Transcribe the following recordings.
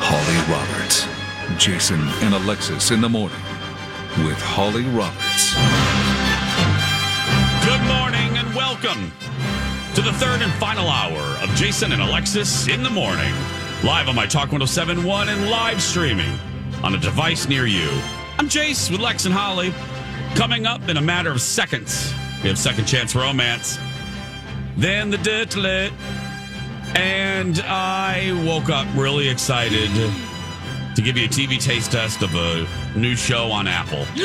Holly Roberts. Jason and Alexis in the morning with Holly Roberts. Good morning and welcome to the third and final hour of Jason and Alexis in the morning. Live on my Talk 1071 and live streaming on a device near you. I'm Jace with Lex and Holly. Coming up in a matter of seconds, we have Second Chance Romance. Then the Dirt Alert. And I woke up really excited to give you a TV taste test of a new show on Apple.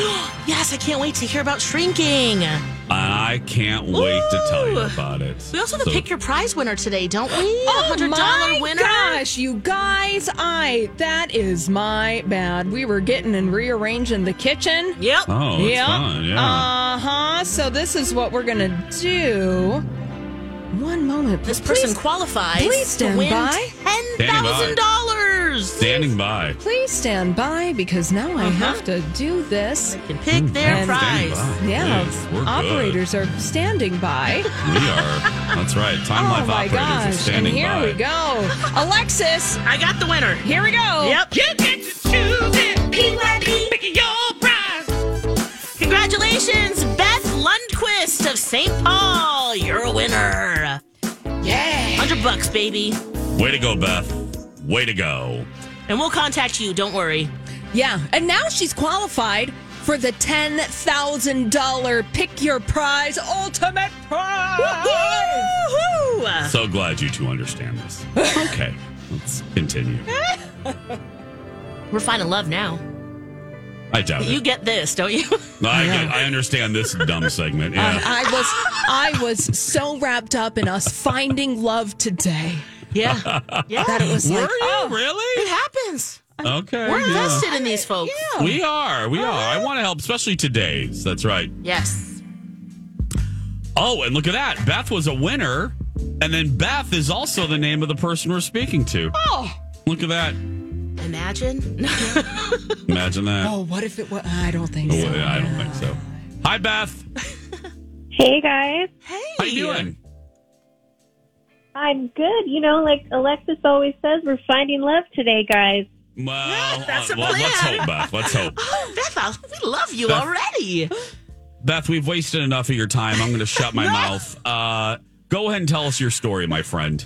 yes, I can't wait to hear about shrinking. I can't wait to tell you about it. We also have a pick your prize winner today, don't we? Oh a hundred dollar my winner. gosh, you guys! I that is my bad. We were getting and rearranging the kitchen. Yep. Oh, it's fun. Yeah. Uh huh. So this is what we're gonna do. One moment. This please, person qualifies please stand to win by. ten thousand dollars. Standing by. Please stand by because now I Uh-huh. have to do this. Can pick their And- prize. By. Yeah, Yes, we're good. operators are standing by. We are. That's right. Time oh life my operators are gosh! And here by. we go, Alexis. I got the winner. Here we go. Yep. You get to choose it. PYP. Pick your prize. Congratulations, Beth of St. Paul. You're a winner. Yeah. Hundred bucks, baby. Way to go, Beth. Way to go. And we'll contact you. Don't worry. Yeah, and now she's qualified for the ten thousand dollar pick your prize ultimate prize. Woohoo! So glad you two understand this. Okay, let's continue. We're finding love now. I doubt it. You it. get this, don't you? I, get, I understand this dumb segment. Um, Yeah. I was I was so wrapped up in us finding love today yeah. Yeah. that it was Were like, you oh, really? It happens. Okay. We're yeah. invested in these folks. We are. We are. I want to help, especially today's. That's right. Yes. Oh, and look at that. Beth was a winner. And then Beth is also the name of the person we're speaking to. oh, Look at that. Imagine. Imagine that. oh, what if it was? I don't think Oh, so. I don't think so. Hi, Beth. Hey guys, hey. How you doing? I'm good. You know, like Alexis always says, we're finding love today, guys. Well, that's uh, the well let's hope, Beth. Let's hope. Oh, Beth, I- we love you Beth. already. Beth, we've wasted enough of your time. I'm going to shut my mouth. Uh, go ahead and tell us your story, my friend.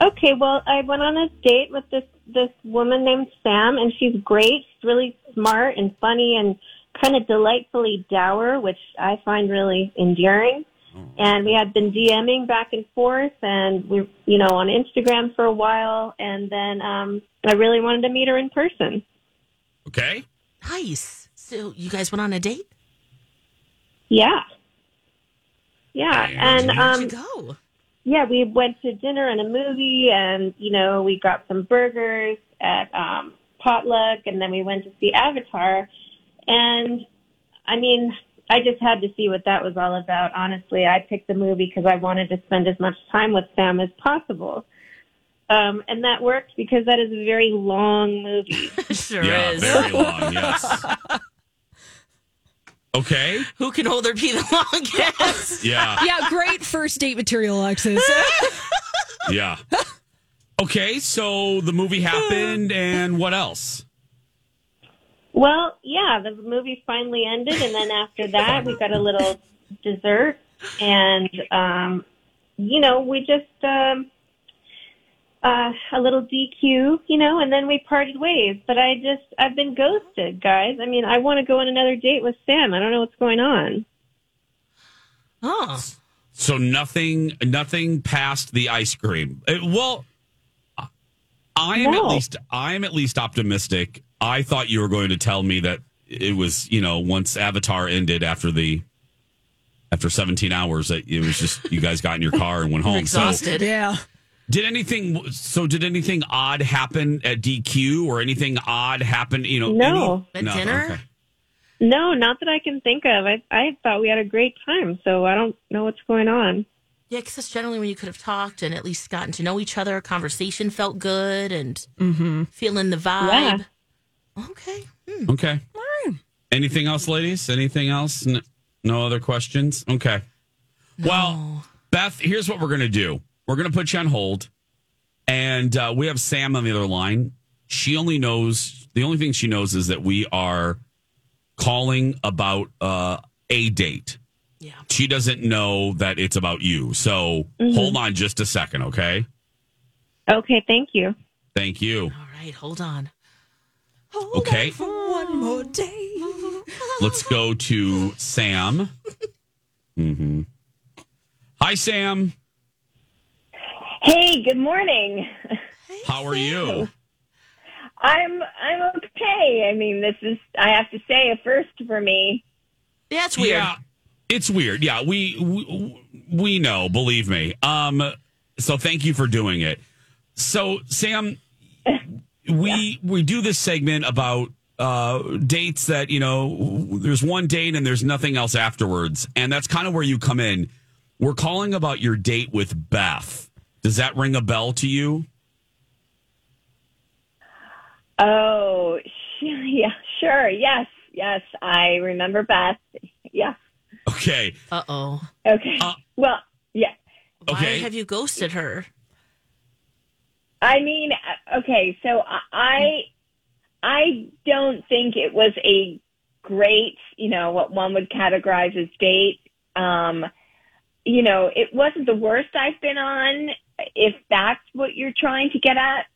Okay, well, I went on a date with this this woman named Sam, and she's great. She's really smart and funny and kind of delightfully dour, which I find really endearing. And we had been DMing back and forth, and we, you know, on Instagram for a while, and then um, I really wanted to meet her in person. Okay. Nice. So you guys went on a date? Yeah, yeah, and Where'd Where'd um, you go? Yeah, we went to dinner and a movie, and you know, we got some burgers at um, potluck, and then we went to see Avatar. And I mean, I just had to see what that was all about. Honestly, I picked the movie because I wanted to spend as much time with Sam as possible. Um, and that worked because that is a very long movie. sure yeah, is. very long. Yes. Okay. Who can hold their pee the longest? Yeah. Yeah, great first date material, Alexis. Yeah. Okay. So the movie happened, and what else? Well, yeah, the movie finally ended, and then after that, we got a little dessert, and um, you know, we just um, uh, a little DQ, you know, and then we parted ways. But I just, I've been ghosted, guys. I mean, I want to go on another date with Sam. I don't know what's going on. Oh. So nothing, nothing past the ice cream. Uh, well, I am at least, I am at least optimistic. I thought you were going to tell me that it was, you know, once Avatar ended after the, after 17 hours, that it was just you guys got in your car and went You're home. So exhausted. yeah. Did anything? So did anything odd happen at DQ or anything odd happen? You know, No. any- At dinner? okay. No, not that I can think of. I, I thought we had a great time, so I don't know what's going on. Yeah, because that's generally when you could have talked and at least gotten to know each other. Conversation felt good and feeling the vibe. Okay. Hmm. Okay. Anything else, ladies? Anything else? N- no other questions? Okay. Well, Beth, here's what we're going to do we're going to put you on hold, and uh, we have Sam on the other line. She only knows, the only thing she knows is that we are calling about uh, a date. Yeah. She doesn't know that it's about you. So hold on just a second, okay? Okay, thank you. Thank you. All right, hold on. Okay. One more day. Let's go to Sam. Mm-hmm. Hi, Sam. Hey, good morning. How are you? I'm I'm okay. I mean, this is I have to say a first for me. Yeah, it's weird. Yeah, it's weird. Yeah, we, we we know. Believe me. Um. So thank you for doing it. So Sam, we we do this segment about uh dates that you know there's one date and there's nothing else afterwards, and that's kind of where you come in. We're calling about your date with Beth. Does that ring a bell to you? Oh, sh- yeah, sure. Yes, yes. I remember Beth. Yeah. Okay. Uh oh. Okay. Uh, well, yeah. Why Okay. have you ghosted her? I mean, uh, okay. So I- I I don't think it was a great, you know, what one would categorize as date. Um, you know, it wasn't the worst I've been on. If that's what you're trying to get at.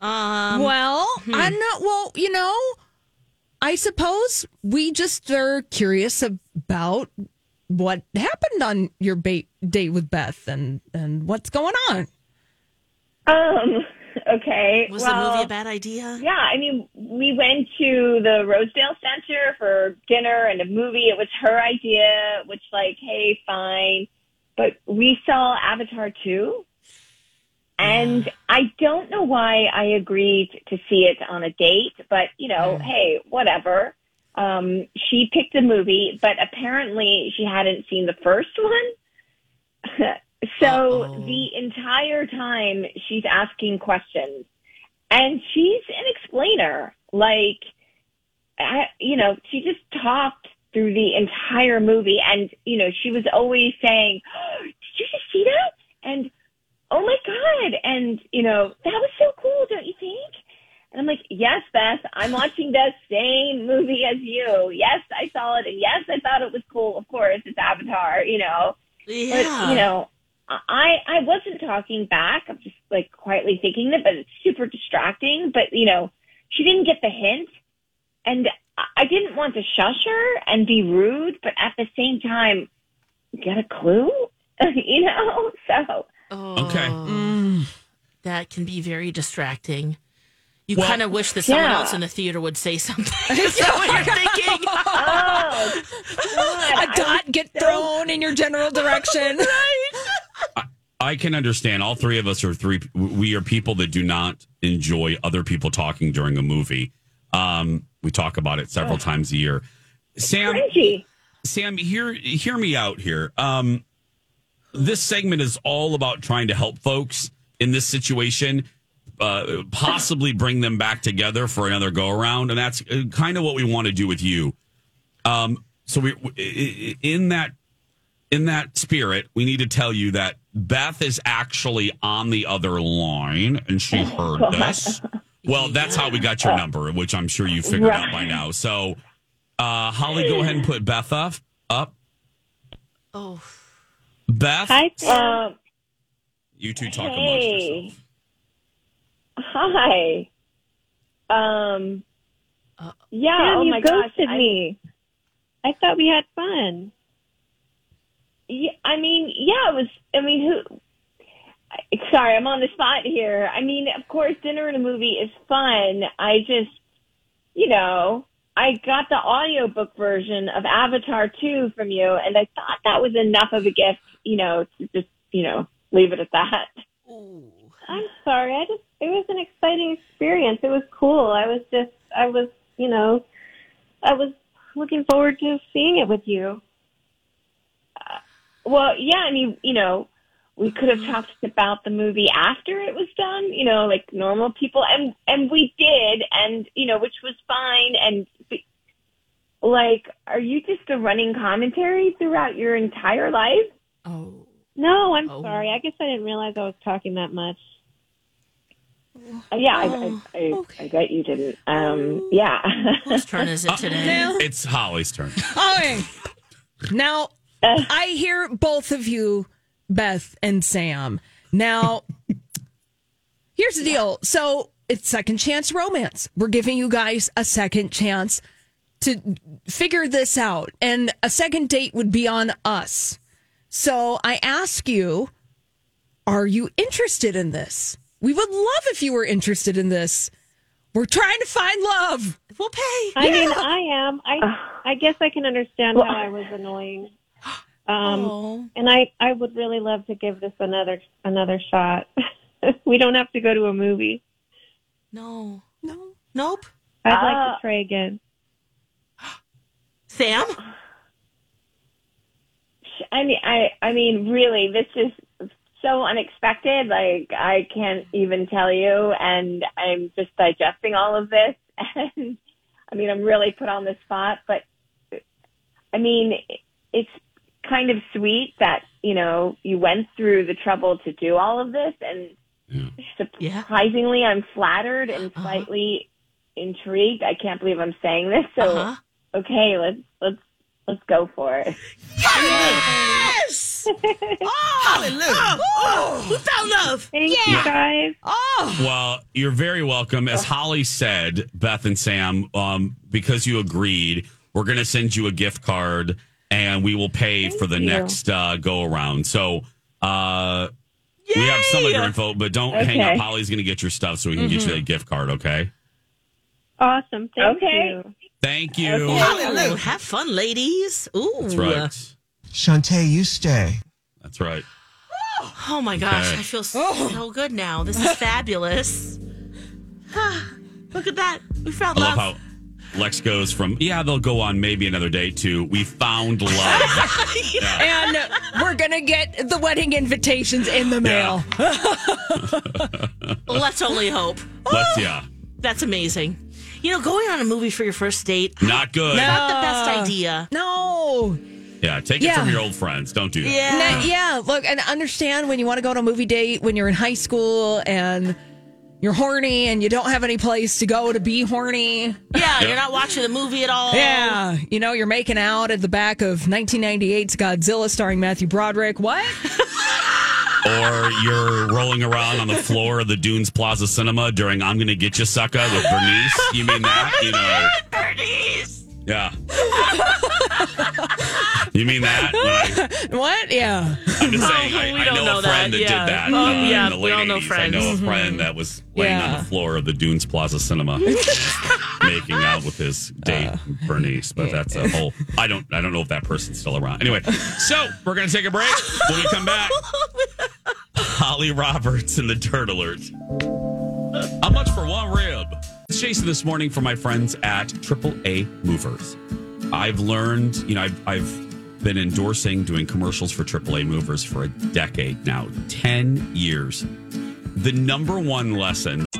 Um, well, I'm not. Well, you know, I suppose we just are curious about what happened on your bait date with Beth and and what's going on. Um. Okay. was well, the movie a bad idea? Yeah, I mean, we went to the Rosedale Center for dinner and a movie. It was her idea, which, like, hey, fine. But we saw Avatar 2. And I don't know why I agreed to see it on a date, but, you know, hey, whatever. Um, she picked a movie, but apparently she hadn't seen the first one. so Uh-oh. the entire time she's asking questions and she's an explainer. Like, I, you know, she just talked through the entire movie, and you know, she was always saying, oh, "Did you just see that?" and "Oh my god!" and you know, that was so cool, don't you think? And I'm like, "Yes, Beth, I'm watching the same movie as you. Yes, I saw it, and yes, I thought it was cool. Of course, it's Avatar, you know." Yeah. But you know, I I wasn't talking back. I'm just like quietly thinking it, but it's super distracting. But you know, she didn't get the hint, and I- I didn't want to shush her and be rude, but at the same time, get a clue, you know. So oh, Okay. That can be very distracting. You Well- kind of wish that someone Yeah. else in the theater would say something. Is that what you're thinking? oh, A dot get thrown in your general direction. I can understand. All three of us are three. We are people that do not enjoy other people talking during a movie. Um, we talk about it several times a year. Sam, cringy. Sam, hear hear me out here. Um, this segment is all about trying to help folks in this situation, uh, possibly bring them back together for another go around, and that's kind of what we want to do with you. Um, so we i- i- in that in that spirit, we need to tell you that Beth is actually on the other line, and she heard this. Well, that's how we got your number, which I'm sure you figured out by now. So, uh, Holly, go ahead and put Beth up. Up, Oh, Beth. Hi, Sam. Um, You two talk amongst Hey. yourselves. hi. Um. yeah. Sam, oh you my gosh. ghosted I- me. I thought we had fun. Yeah, I mean, yeah, it was. I mean, who? Sorry, I'm on the spot here. I mean, of course, dinner and a movie is fun. I just, you know, I got the audiobook version of Avatar 2 from you, and I thought that was enough of a gift, you know, to just, you know, leave it at that. I'm sorry. I just it was an exciting experience. It was cool. I was just I was you know I was looking forward to seeing it with you. Uh, well, yeah, I mean, you know, we could have mm-hmm. talked about the movie after it was done, you know, like normal people, and and we did, and you know, which was fine. And like, are you just a running commentary throughout your entire life? oh, No, I'm Oh. sorry. I guess I didn't realize I was talking that much. Uh, yeah, I, I, I, I bet you didn't. Um, yeah. whose turn is it today? It's Holly's turn. Okay. Now, I hear both of you, Beth and Sam. Now, here's the deal. So, it's second chance romance. We're giving you guys a second chance to figure this out. And a second date would be on us. So, I ask you, are you interested in this? We would love if you were interested in this. We're trying to find love. We'll pay. I mean, I am. I I guess I can understand how I was annoying. Um, oh, and I I would really love to give this another another shot. we don't have to go to a movie. no, No. nope. I'd like Uh, to try again. Sam, I mean, I, I mean, really, this is so unexpected. Like, I can't even tell you, and I'm just digesting all of this. And I mean, I'm really put on the spot, but I mean, it's kind of sweet that you know you went through the trouble to do all of this, and Yeah. surprisingly, I'm flattered and Uh-huh. slightly intrigued. I can't believe I'm saying this. So, Uh-huh. okay, let's let's let's go for it. yes. Hallelujah. Oh, we found love. Thank you guys. Oh, Well, you're very welcome. As Holly said, Beth and Sam, um, because you agreed, we're going to send you a gift card and we will pay for the you. next uh, go around. So uh, we have some of your info, but don't hang up. Holly's going to get your stuff so we can get you that gift card, okay? Awesome. Thank Okay. you. Thank you. Hallelujah. Have fun, ladies. Ooh. That's right. Shantae, you stay. That's right. Oh, oh my gosh, Okay. I feel so oh. good now. This is fabulous. Ah, look at that. We found I love love. how Lex goes from, yeah, they'll go on maybe another day to, we found love. and we're gonna get the wedding invitations in the mail. Let's only hope. Let's, yeah. That's amazing. You know, going on a movie for your first date, Not good. not the best idea. No. Yeah, take it Yeah. from your old friends. Don't do that. Yeah. Na- yeah, look, and understand when you want to go on a movie date when you're in high school and you're horny and you don't have any place to go to be horny. Yeah, you're not watching the movie at all. Yeah, you know, you're making out at the back of 1998's Godzilla starring Matthew Broderick. What? Or you're rolling around on the floor of the Dunes Plaza Cinema during I'm Gonna Get You Sucka with Bernice. You mean that? You know. Bernice. Yeah. You mean that? When I, What? Yeah. I'm just saying, Oh, I, we I don't know, know a friend that, that, yeah. did that. Oh, uh, yeah, in the we late all know 80s. I know a friend that was laying on the floor of the Dunes Plaza Cinema making out with his date Bernice. But that's a whole. I don't. I don't know if that person's still around. Anyway, so we're gonna take a break. When we come back, Holly Roberts and the Dirt Alert. How much for one rib? It's Jason this morning for my friends at AAA Movers. I've learned, you know, I've, I've been endorsing doing commercials for AAA Movers for a decade now, 10 years. the number one lesson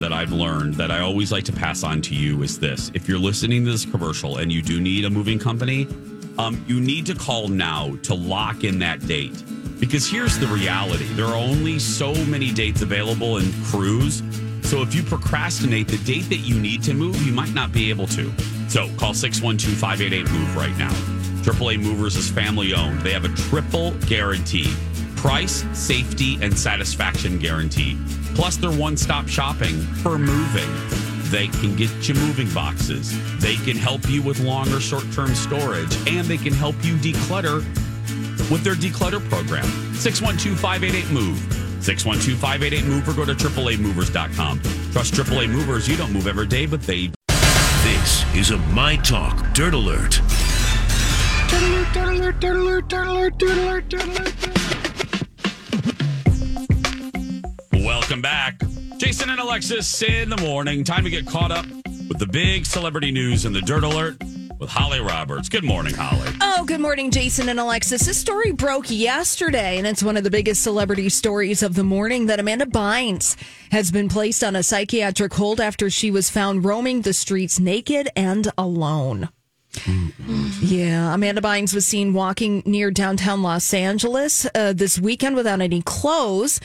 That I've learned that I always like to pass on to you is this. If you're listening to this commercial and you do need a moving company, um, you need to call now to lock in that date. Because here's the reality there are only so many dates available in cruise. So if you procrastinate the date that you need to move, you might not be able to. So call 612 588 MOVE right now. AAA Movers is family owned. They have a triple guarantee price, safety, and satisfaction guarantee. Plus, they're one stop shopping for moving. They can get you moving boxes. They can help you with long or short term storage, and they can help you declutter with their declutter program. 612 588 MOVE. 612 588 MOVE or go to AAAmovers.com. Trust AAA Movers. You don't move every day, but they This is a My Talk Dirt Alert. Welcome back. Jason and Alexis in the morning. Time to get caught up with the big celebrity news and the Dirt Alert with Holly Roberts. Good morning, Holly. Oh, good morning, Jason and Alexis. This story broke yesterday, and it's one of the biggest celebrity stories of the morning that Amanda Bynes has been placed on a psychiatric hold after she was found roaming the streets naked and alone. Yeah, Amanda Bynes was seen walking near downtown Los Angeles uh, this weekend without any clothes.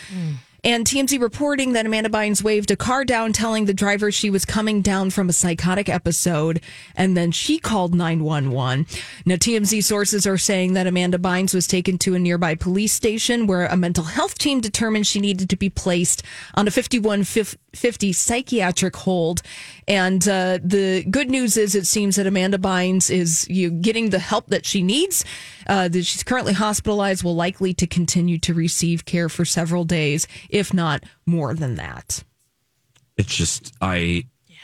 And TMZ reporting that Amanda Bynes waved a car down, telling the driver she was coming down from a psychotic episode, and then she called 911. Now, TMZ sources are saying that Amanda Bynes was taken to a nearby police station where a mental health team determined she needed to be placed on a 5150 psychiatric hold. And uh, the good news is, it seems that Amanda Bynes is you getting the help that she needs. Uh, that she's currently hospitalized, will likely to continue to receive care for several days, if not more than that. It's just I Yeah.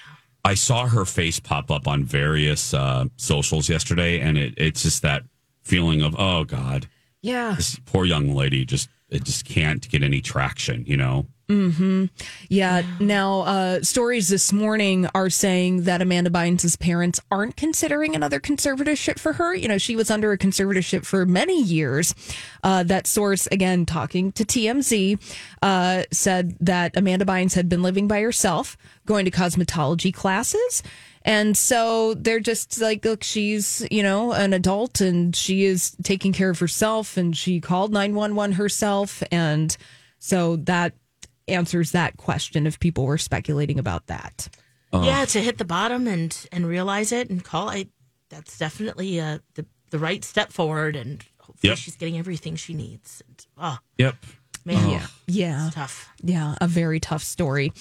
I saw her face pop up on various uh, socials yesterday, and it, it's just that feeling of oh god, Yeah. this poor young lady just it just can't get any traction, you know. Hmm Yeah. Now, uh, stories this morning are saying that Amanda Bynes' parents aren't considering another conservatorship for her. You know, she was under a conservatorship for many years. Uh, that source, again, talking to TMZ, uh, said that Amanda Bynes had been living by herself, going to cosmetology classes. And so they're just like, look, she's, you know, an adult and she is taking care of herself and she called 911 herself. And so that answers that question if people were speculating about that. Yeah, to hit the bottom and and realize it and call it. That's definitely uh, the the right step forward, and hopefully Yep. she's getting everything she needs. And, oh Yep. man, Yeah. Yeah. it's tough. Yeah, a very tough story.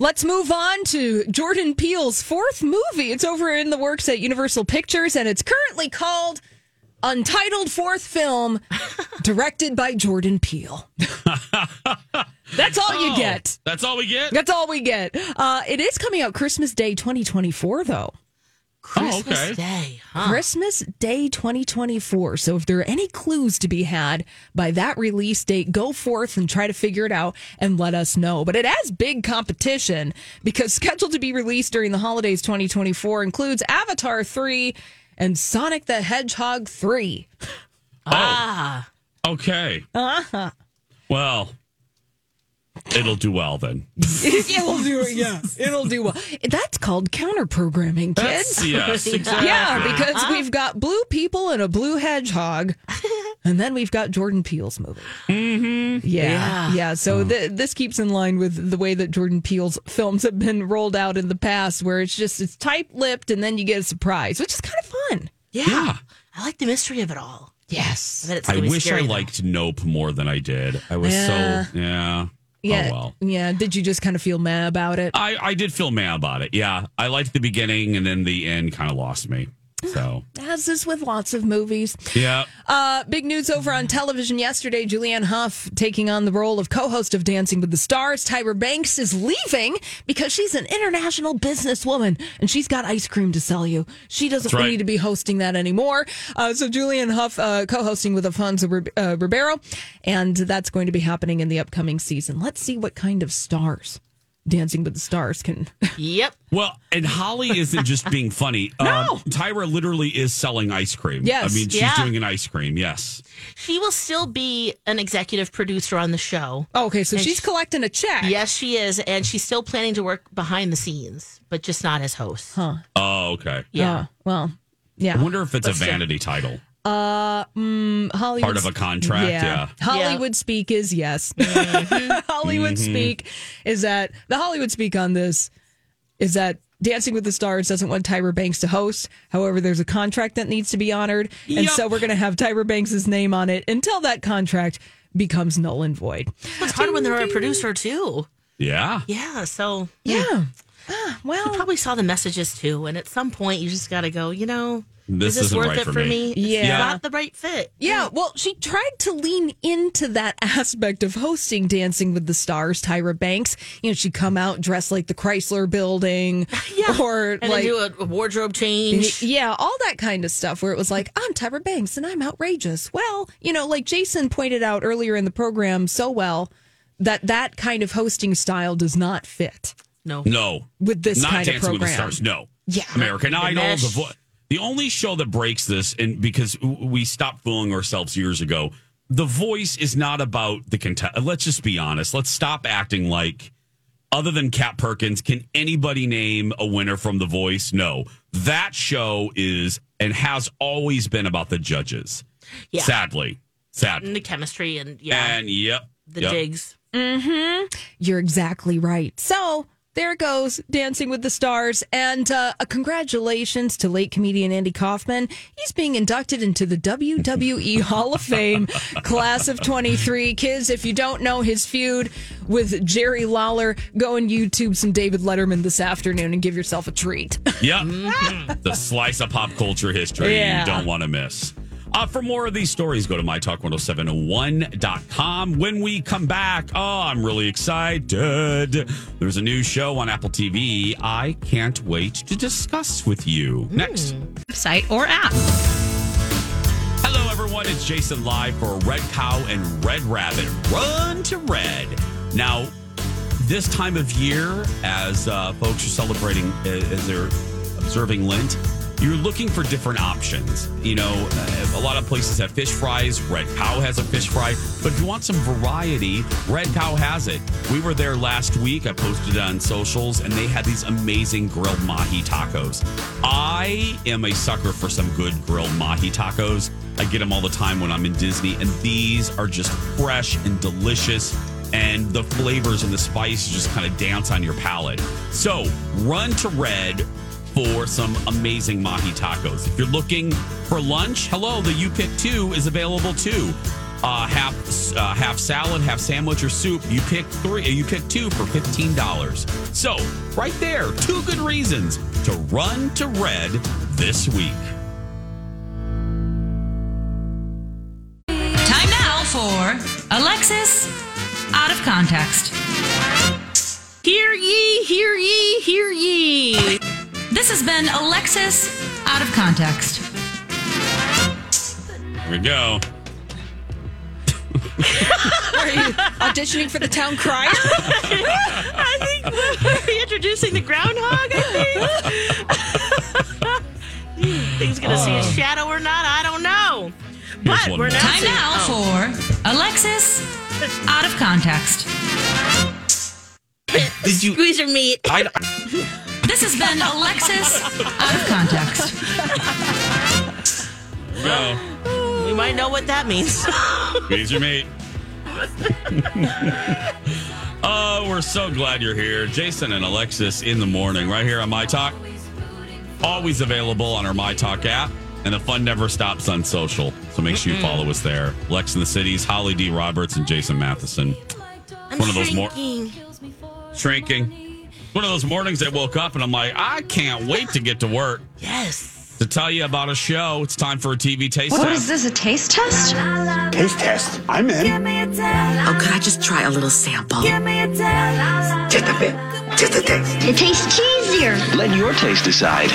Let's move on to Jordan Peele's fourth movie. It's over in the works at Universal Pictures and it's currently called Untitled Fourth Film, directed by Jordan Peele. That's all you Oh, get. That's all we get. That's all we get. Uh, it is coming out Christmas Day 2024, though. Christmas okay. Day, huh? Christmas Day 2024. So if there are any clues to be had by that release date, go forth and try to figure it out and let us know. But it has big competition because scheduled to be released during the holidays 2024 includes Avatar 3 and Sonic the Hedgehog 3. Ah, Okay. Uh-huh. Well, It'll do well then. it'll do it. Yeah, it'll do well. That's called counter programming, kids. That's- yes, exactly. Yeah, because we've got blue people and a blue hedgehog, and then we've got Jordan Peele's movie. Mm-hmm. Yeah, yeah. Yeah. So th- this keeps in line with the way that Jordan Peele's films have been rolled out in the past, where it's just it's tight lipped, and then you get a surprise, which is kind of fun. Yeah. I like the mystery of it all. Yes. I it's I wish scary, I though. liked Nope more than I did. I was Yeah. so yeah. Oh, yeah. Oh well. Yeah. Did you just kind of feel mad about it? I, I did feel mad about it. Yeah. I liked the beginning and then the end kind of lost me. So As is with lots of movies. yeah. Uh, big news over on television yesterday. Julianne Hough taking on the role of co-host of Dancing with the Stars. Tyra Banks is leaving because she's an international businesswoman and she's got ice cream to sell you. She doesn't right. need to be hosting that anymore. Uh, so Julianne Hough uh, co-hosting with Alfonso Rib- uh, Ribeiro, and that's going to be happening in the upcoming season. Let's see what kind of stars Dancing with the Stars can. Yep. Well, and Holly isn't just being funny. No. Um, Tyra literally is selling ice cream. Yes. I mean, she's Yeah. doing an ice cream. Yes. She will still be an executive producer on the show. okay, so And she's she- collecting a check. Yes, she is, and she's still planning to work behind the scenes, but just not as host. Huh. Oh, okay. Yeah. Uh, well, yeah. I wonder if it's But a still. vanity title. Uh, mm, Hollywood Part of a contract, yeah. Hollywood speak is yes. Hollywood Mhm. speak is that the Hollywood speak on this is that Dancing with the Stars doesn't want Tyra Banks to host. However, there's a contract that needs to be honored, and Yep. so we're going to have Tyra Banks' name on it until that contract becomes null and void. It's hard when they're a producer too. Yeah. Yeah, so Yeah. well, you probably saw the messages too, and at some point you just got to go. You know, This is this isn't worth right it for for me. me? It's Yeah. not the right fit. Yeah, well, she tried to lean into that aspect of hosting Dancing with the Stars, Tyra Banks. You know, she'd come out dressed like the Chrysler building Yeah, or and like then do a, a wardrobe change. Yeah, all that kind of stuff where it was like, I'm Tyra Banks and I'm outrageous. Well, you know, like Jason pointed out earlier in the program so well, that that kind of hosting style does not fit. No. No. With this Not kind of Dancing with the program. Stars. No. Yeah. American The Idol. Mesh. The, vo- the only show that breaks this, and because we stopped fooling ourselves years ago, The Voice is not about the contest. Let's just be honest. Let's stop acting like, other than Cat Perkins, can anybody name a winner from The Voice? No. That show is and has always been about the judges. Yeah. Sadly. Sadly. And the chemistry and yeah, And yep. the yep. digs. Mm-hmm. You're exactly right. So there goes Dancing with the Stars. And uh, a congratulations to late comedian Andy Kaufman. He's being inducted into the WWE Hall of Fame class of 23. Kids, if you don't know his feud with Jerry Lawler, go and YouTube some David Letterman this afternoon and give yourself a treat. Yep. the slice of pop culture history Yeah. you don't want to miss. Uh, for more of these stories, go to mytalk1071.com. When we come back, oh, I'm really excited. There's a new show on Apple TV I can't wait to discuss with you. Next. Site or app. Hello, everyone. It's Jason live for Red Cow and Red Rabbit. Run to Red. Now, this time of year, as uh, folks are celebrating, uh, as they're observing Lent, you're looking for different options. You know, uh, a lot of places have fish fries. Red Cow has a fish fry. But if you want some variety, Red Cow has it. We were there last week. I posted it on socials, and they had these amazing grilled mahi tacos. I am a sucker for some good grilled mahi tacos. I get them all the time when I'm in Disney, and these are just fresh and delicious and the flavors and the spices just kind of dance on your palate. So run to Red for some amazing mahi tacos. If you're looking for lunch, hello, the You Pick Two is available too. Uh, half uh, half salad, half sandwich or soup. You pick three. You pick two for fifteen dollars. So right there, two good reasons to run to Red this week. Time now for Alexis Out of Context. Has been Alexis Out of Context. Here we go. Are you auditioning for the town crier? I think we're introducing the groundhog. I think. Thing's gonna see a shadow or not? I don't know. But one we're more. not Time now oh. for Alexis Out of Context. Did you? Squeeze your meat. I, This has been Alexis Out of Context. no. We might know what that means. Squeeze your meat. oh, we're so glad you're here. Jason and Alexis in the morning, right here on My Talk. Always available on our My Talk app. And the fun never stops on social. So make sure you follow us there. Lex in the Cities, Holly D. Roberts, and Jason Matheson. I'm One of those more- shrinking. Shrinking. One of those mornings I woke up and I'm like, I can't wait to get to work. Yes. To tell you about a show, it's time for a TV taste What test. What is this, a taste test? Taste test. I'm in. Oh, could I just try a little sample? Just a bit. Just a taste. It tastes cheesier. Let your taste decide.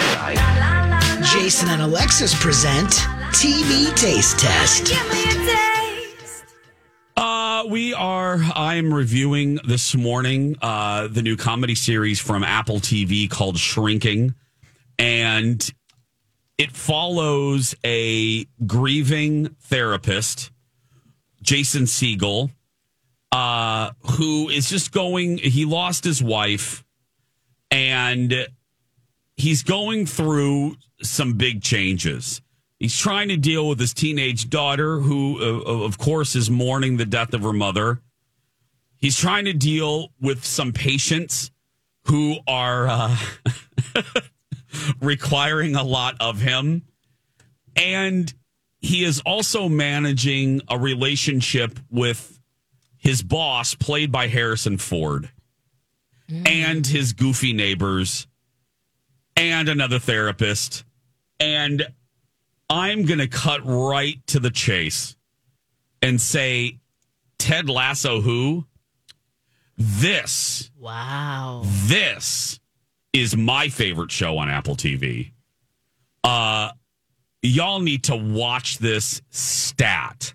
Jason and Alexis present TV Taste Test. Uh, we are. I'm reviewing this morning uh, the new comedy series from Apple TV called Shrinking, and it follows a grieving therapist, Jason Segel, uh, who is just going. He lost his wife, and he's going through some big changes. He's trying to deal with his teenage daughter, who, uh, of course, is mourning the death of her mother. He's trying to deal with some patients who are uh, requiring a lot of him. And he is also managing a relationship with his boss, played by Harrison Ford, and his goofy neighbors, and another therapist. And I'm going to cut right to the chase and say, Ted Lasso, who? This, Wow. this is my favorite show on Apple TV. Uh, y'all need to watch this stat.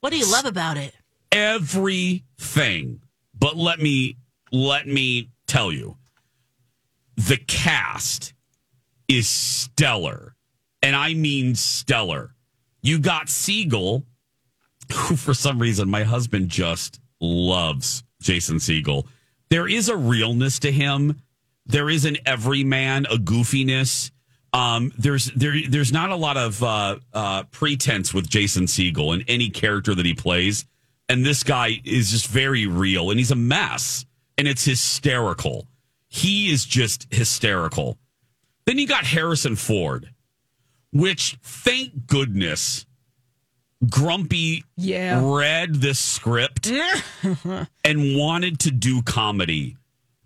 What do you love about it? Everything. But let me let me tell you, the cast is stellar. And I mean stellar. You got Segel, who for some reason my husband just loves Jason Segel. There is a realness to him. There is an everyman, a goofiness. Um, there's there there's not a lot of uh, uh, pretense with Jason Segel and any character that he plays. And this guy is just very real, and he's a mess, and it's hysterical. He is just hysterical. Then you got Harrison Ford, which thank goodness Grumpy Yeah. read this script and wanted to do comedy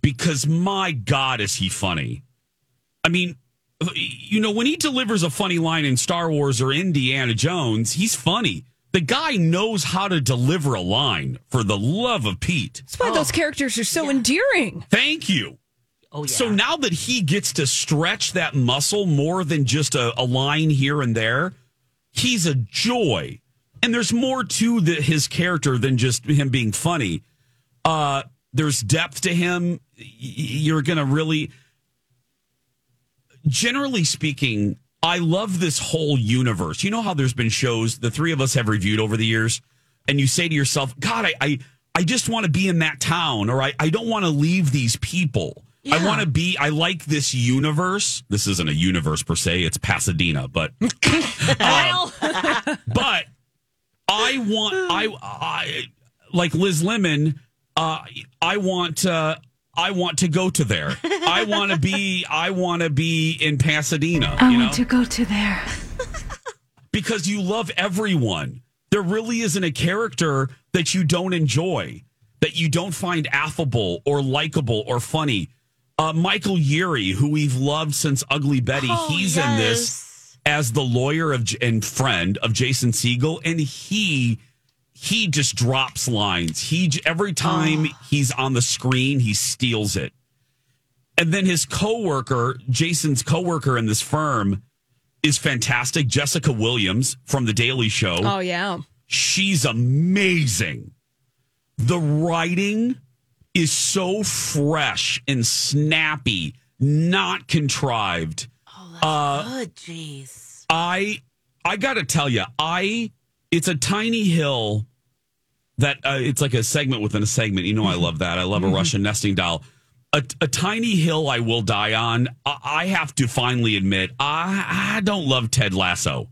because my God, is he funny? I mean, you know, when he delivers a funny line in Star Wars or Indiana Jones, he's funny. The guy knows how to deliver a line for the love of Pete. That's why those oh. characters are so endearing. Thank you. Oh, yeah. So now that he gets to stretch that muscle more than just a, a line here and there, he's a joy. And there's more to the, his character than just him being funny. Uh, there's depth to him. You're going to really, generally speaking, I love this whole universe. You know how there's been shows the three of us have reviewed over the years, and you say to yourself, God, I, I, I just want to be in that town, or I, I don't want to leave these people. I want to be, I like this universe. This isn't a universe per se, it's Pasadena, but Well, but I want I I like Liz Lemon. Uh, I want uh, I want to go to there. I want to be I want to be in Pasadena. you know, to go to there. because you love everyone. There really isn't a character that you don't enjoy, that you don't find affable or likable or funny. Uh, Michael Urie, who we've loved since Ugly Betty, Oh, he's in this as the lawyer of and friend of Jason Segel, and he he just drops lines. He every time he's on the screen, he steals it. And then his coworker, Jason's coworker in this firm, is fantastic. Jessica Williams from The Daily Show. oh yeah. She's amazing. The writing is so fresh and snappy, not contrived. Oh, uh, Good, jeez. I I got to tell you, I it's a tiny hill that uh, it's like a segment within a segment. You know, I love that. I love a Russian nesting doll. A, a tiny hill I will die on. I, I have to finally admit, I, I don't love Ted Lasso.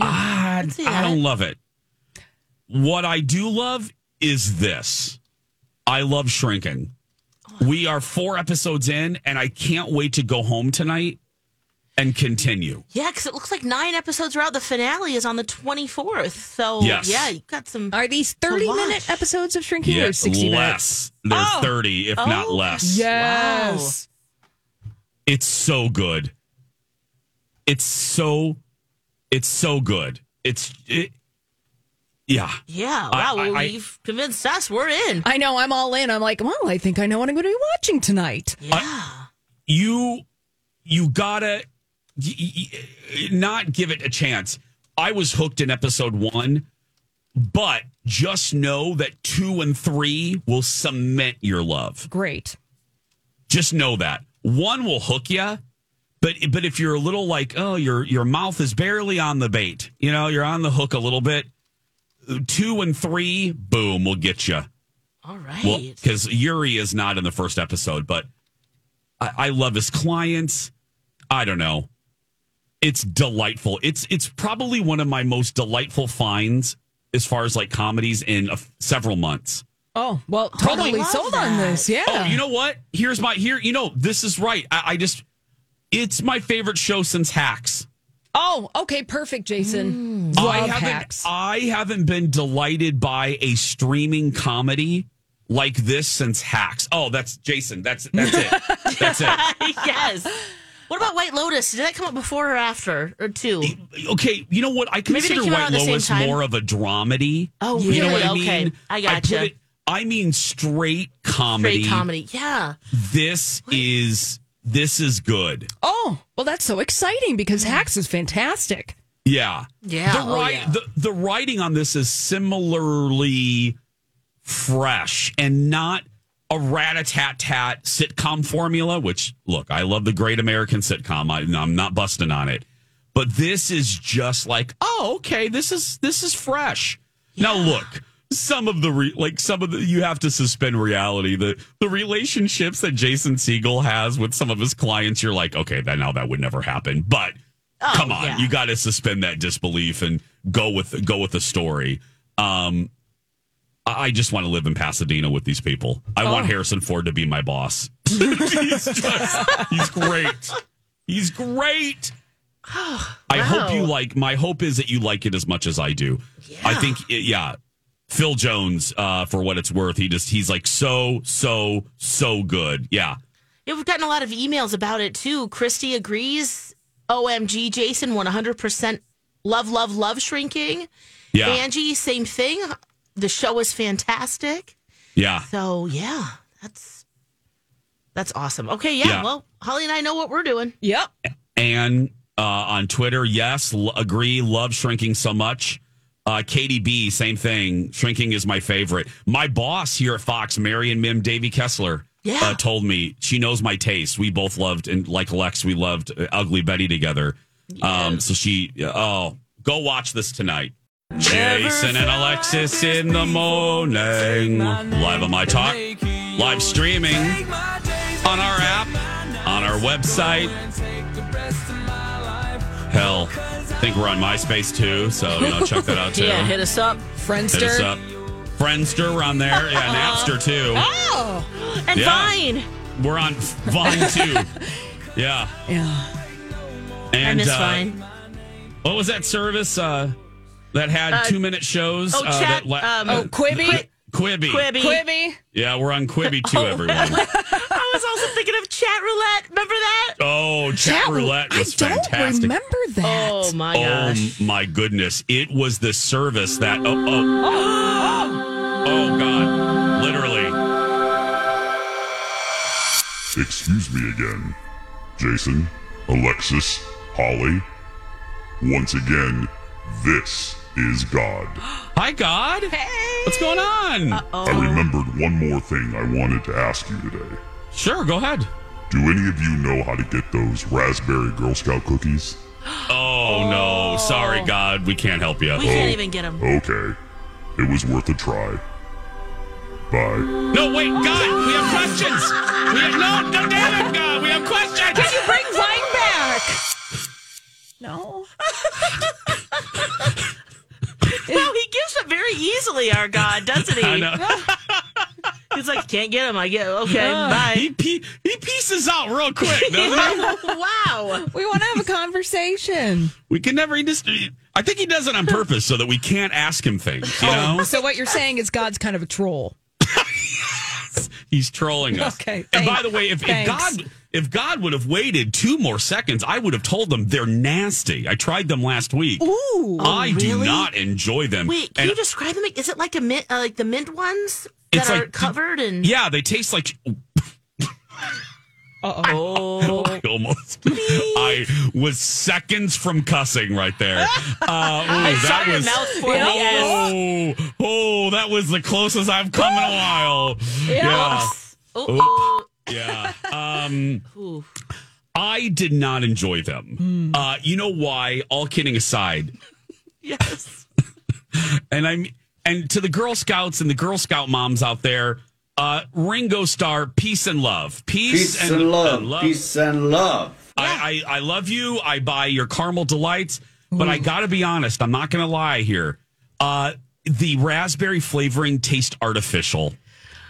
I, I don't love it. What I do love is this. I love shrinking. We are four episodes in, and I can't wait to go home tonight and continue. Yeah, because it looks like nine episodes are out. The finale is on the 24th. So, Yes. yeah, you got some. Are these 30 minute episodes of Shrinking Yeah, or 60 minutes? less. They're Oh. 30, if not Oh. less. Yes. It's so good. It's so, it's so good. It's, it, yeah. Yeah, I- wow. well, I- I- you've convinced us. We're in. I know, I'm all in. I'm like, well, I think I know what I'm going to be watching tonight. Yeah. you you gotta y- y- y- not give it a chance i was hooked in episode one but just know that two and three will cement your love Great. just know that one will hook you but but if you're a little like oh your your mouth is barely on the bait you know you're on the hook a little bit two and three boom we'll get you All right. well, because Urie is not in the first episode, but I, I love his clients. I don't know. It's delightful. It's it's probably one of my most delightful finds as far as like comedies in a, several months. Oh, well, totally love sold on this. Yeah. Oh, you know what? Here's my here. You know this is right. I, I just it's my favorite show since Hacks. Oh, okay, perfect, Jason. Mm. Love I haven't hacks. I haven't been delighted by a streaming comedy like this since Hacks. Oh, that's Jason. That's that's it. That's it. yes. What about White Lotus? Did that come up before or after or two? Okay, you know what? I consider White at the same Lotus more of a dramedy. Oh, You know really? what I Okay, mean? I put gotcha. it- I mean straight comedy. Straight comedy. Yeah. This is this is good. Oh, well, that's so exciting because Hacks is fantastic. Yeah. Yeah, The, oh, wri- yeah. the the writing on this is similarly fresh and not a rat-a-tat-tat sitcom formula, which look, I love the great American sitcom. I, I'm not busting on it. But this is just like, oh, okay, this is this is fresh. Now look, some of the re- like some of the you have to suspend reality. The the relationships that Jason Segel has with some of his clients, you're like, okay, that now that would never happen. But Oh, come on, yeah. you got to suspend that disbelief and go with go with the story. Um, I just want to live in Pasadena with these people. I want Oh. Harrison Ford to be my boss. he's just, he's great. He's great. I hope you like. My hope is that you like it as much as I do. I think, it- yeah. Phil Jones, uh, for what it's worth, he just he's like so so so good. Yeah, Yeah, we've gotten a lot of emails about it too. Christy agrees. OMG, Jason, 100% love, love, love shrinking. yeah, Angie, same thing. The show is fantastic. yeah. So, yeah, that's that's awesome. Okay, yeah, Yeah. well, Holly and I know what we're doing. Yep. And uh, on Twitter, yes, l- agree, love shrinking so much. Uh, Katie B, same thing. Shrinking is my favorite. My boss here at Fox, Marion Mim Davy Kessler, Yeah. uh, told me she knows my taste. We both loved, and like Lex, we loved uh, Ugly Betty together. Um, so she, oh, go watch this tonight. Jason and Alexis in the morning, live on my talk, live streaming on our app, on our website. Hell, think we're on MySpace too, so you know, check that out too. Yeah, hit us up. Friendster. Hit us up. Friendster, we're on there. Yeah, Napster too. Oh, and Yeah. Vine. We're on Vine too. Yeah. Yeah. And I miss uh, Vine. what was that service uh, that had Uh, two minute shows? oh, uh, chat, la- um, Oh, Quibi. Quibi. Quibi. Quibi. Yeah, we're on Quibi too, Oh. everyone. I was also thinking of chat roulette. Remember that? Oh, chat, roulette was I don't fantastic. remember that. Oh my Oh my goodness! It was the service that oh oh oh oh god, literally. Excuse me again. Jason, Alexis, Holly. Once again, this is God. Hi God, Hey. what's going on? I remembered one more thing I wanted to ask you today. Sure, go ahead. Do any of you know how to get those raspberry Girl Scout cookies? Oh, no, sorry oh. God, we can't help you. We can't oh, even get them. Okay. It was worth a try. Bye. No, wait, God, we have questions. We have, no, no, damn it, God, we have questions. Can you bring Vine back? No. well, he gives up very easily, our God, doesn't he? I know. He's like, can't get him. I get okay. Yeah. Bye. He, pe- he pieces out real quick, doesn't he? wow. We want to have a conversation. We can never. He just, I think he does it on purpose so that we can't ask him things. You oh. know, So what you're saying is God's kind of a troll. he's trolling us. Okay, And by the way, if, if God if God would have waited two more seconds, I would have told them they're nasty. I tried them last week. Ooh. I do really? not enjoy them. Wait, can And you describe them? Is it like a mint, uh, like the mint ones that are like- covered and? yeah, they taste like. Oh. I almost. I was seconds from cussing right there. Uh, oh, saw that your was. the oh, oh, that was the closest I've come in a while. Yeah. Yeah. Oh, Yeah. Um, I did not enjoy them. Uh, you know why? All kidding aside, yes. and I'm and to the Girl Scouts and the Girl Scout moms out there, uh, Ringo Starr, peace and love, peace, Peace and love. Peace and love. I, I I love you. I buy your caramel delights, but I got to be honest. I'm not going to lie here. Uh, the raspberry flavoring tastes artificial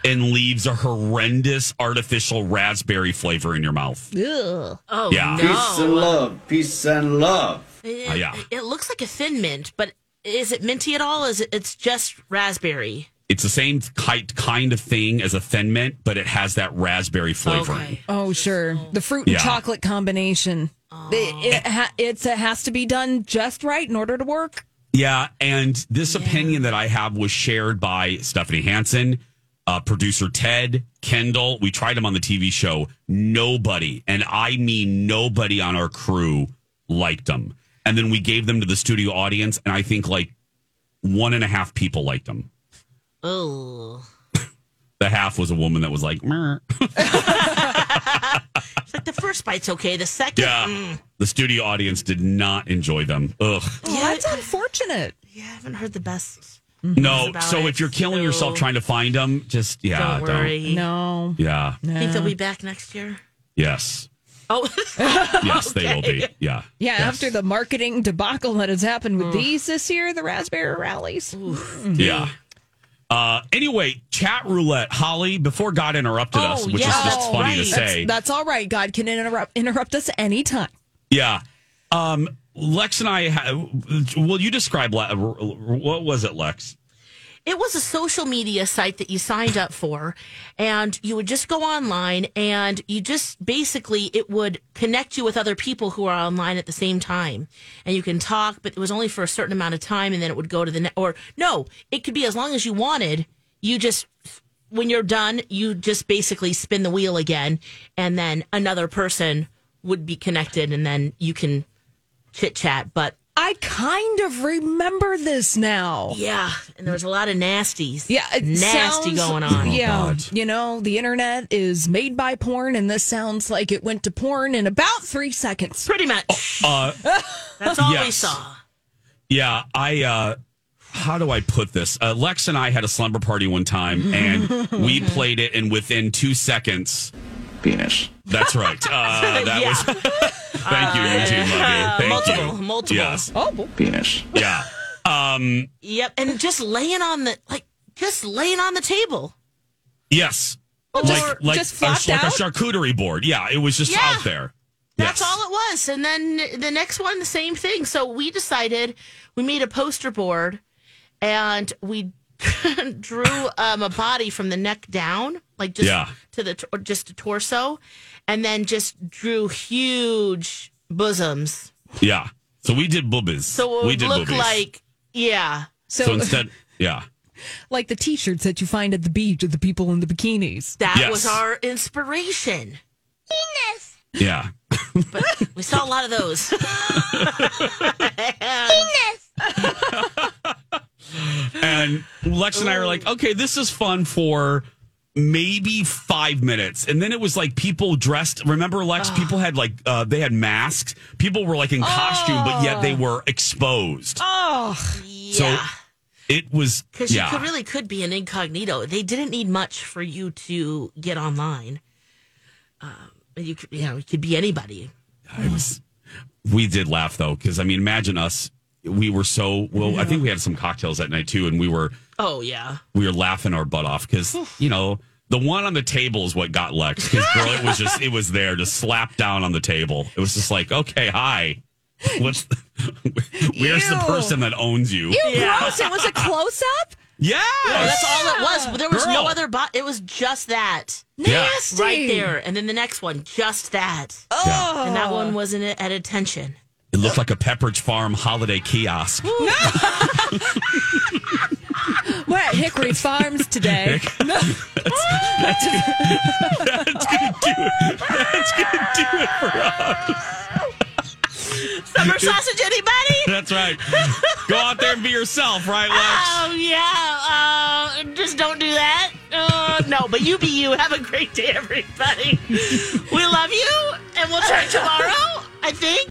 and leaves a horrendous artificial raspberry flavor in your mouth. Ugh. Oh Yeah. no. Peace and love. Peace and love. It, Oh, yeah. it looks like a thin mint, but is it minty at all? Is it? It's just raspberry. It's the same kind kind of thing as a thin mint, but it has that raspberry flavoring. Okay. Oh, sure. The fruit and Yeah. chocolate combination. It, it, it's, it has to be done just right in order to work. Yeah, and this opinion that I have was shared by Stephanie Hansen, uh, producer Ted, Kendall. We tried him on the TV show. Nobody, and I mean nobody on our crew liked them. And then we gave them to the studio audience, and I think like one and a half people liked them. Oh. The half was a woman that was like, "Meh." It's like the first bite's okay. The second, yeah. mm. The studio audience did not enjoy them. Ugh. Oh, that's unfortunate. Yeah, I haven't heard the best. No, so it, if you're killing so yourself trying to find them, just yeah, don't worry. No. Yeah. I think they'll be back next year. Yes. Oh, Yes, they will be. Yeah. Yeah, Yes. after the marketing debacle that has happened with these this year, the raspberry rallies. Yeah. Uh, anyway, chat roulette, Holly. Before God interrupted us, Oh, which yeah. is just Oh, funny to say. That's, that's all right. God can interrupt interrupt us anytime. yeah. Um, Lex and I. Ha- will you describe what was it, Lex? It was a social media site that you signed up for, and you would just go online and you just basically it would connect you with other people who are online at the same time, and you can talk, but it was only for a certain amount of time, and then it would go to the ne- or no, it could be as long as you wanted. You just when you're done, you just basically spin the wheel again, and then another person would be connected, and then you can chit chat. But I kind of remember this now. yeah, and there was a lot of nasties. Yeah, it nasty sounds- going on. Yeah, you know, the internet is made by porn, and this sounds like it went to porn in about three seconds. Pretty much. Uh, That's all we saw. yeah, I. Uh, how do I put this? Uh, Lex and I had a slumber party one time, and we played it, and within two seconds, Penis. That's right. Uh, that Yeah. was. Thank you, Eugene Levy. Thank multiple, you. multiple. Yes. Oh, Penis. Yeah. Um. Yep, and just laying on the like, just laying on the table. Yes. Or like like just a, flopped like a charcuterie board. Yeah, it was just Yeah. out there. That's Yes. all it was. And then the next one, the same thing. So we decided we made a poster board, and we drew um, a body from the neck down, like just Yeah. to the just a torso, and then just drew huge bosoms. Yeah. So we did boobies. So it we would did look boobies. like yeah. So, instead, yeah. like the T-shirts that you find at the beach of the people in the bikinis. That Yes. was our inspiration. Penis. Yeah. But we saw a lot of those. Penis. And Lex and I were like, okay, this is fun for maybe five minutes. And then it was like people dressed. Remember, Lex, people had like, uh, they had masks. People were like in costume, but yet they were exposed. Oh, So It was Because yeah. you could really could be an incognito. They didn't need much for you to get online. Um, you could, you know, it could be anybody. I was, we did laugh though, because I mean, imagine us. We were so well. I think we had some cocktails that night too, and we were Oh yeah. we were laughing our butt off because you know the one on the table is what got Lex. Because girl, it was just it was there, just slapped down on the table. It was just like, okay, hi. What's the, where's the person that owns you? Ew, gross. It was a close up? Yeah, Well, that's all it was. There was no other bot. It was just that. Yeah. Nasty. Right there. And then the next one, just that. Oh. And that one wasn't at attention. It looked like a Pepperidge Farm holiday kiosk. We're at Hickory Farms today. That's gonna do it. That's gonna do it for us. Summer sausage, anybody? That's right. Go out there and be yourself, right, Lex? Oh, yeah. Uh, just don't do that. Uh, no, but you be you. Have a great day, everybody. We love you, and we'll try tomorrow, I think.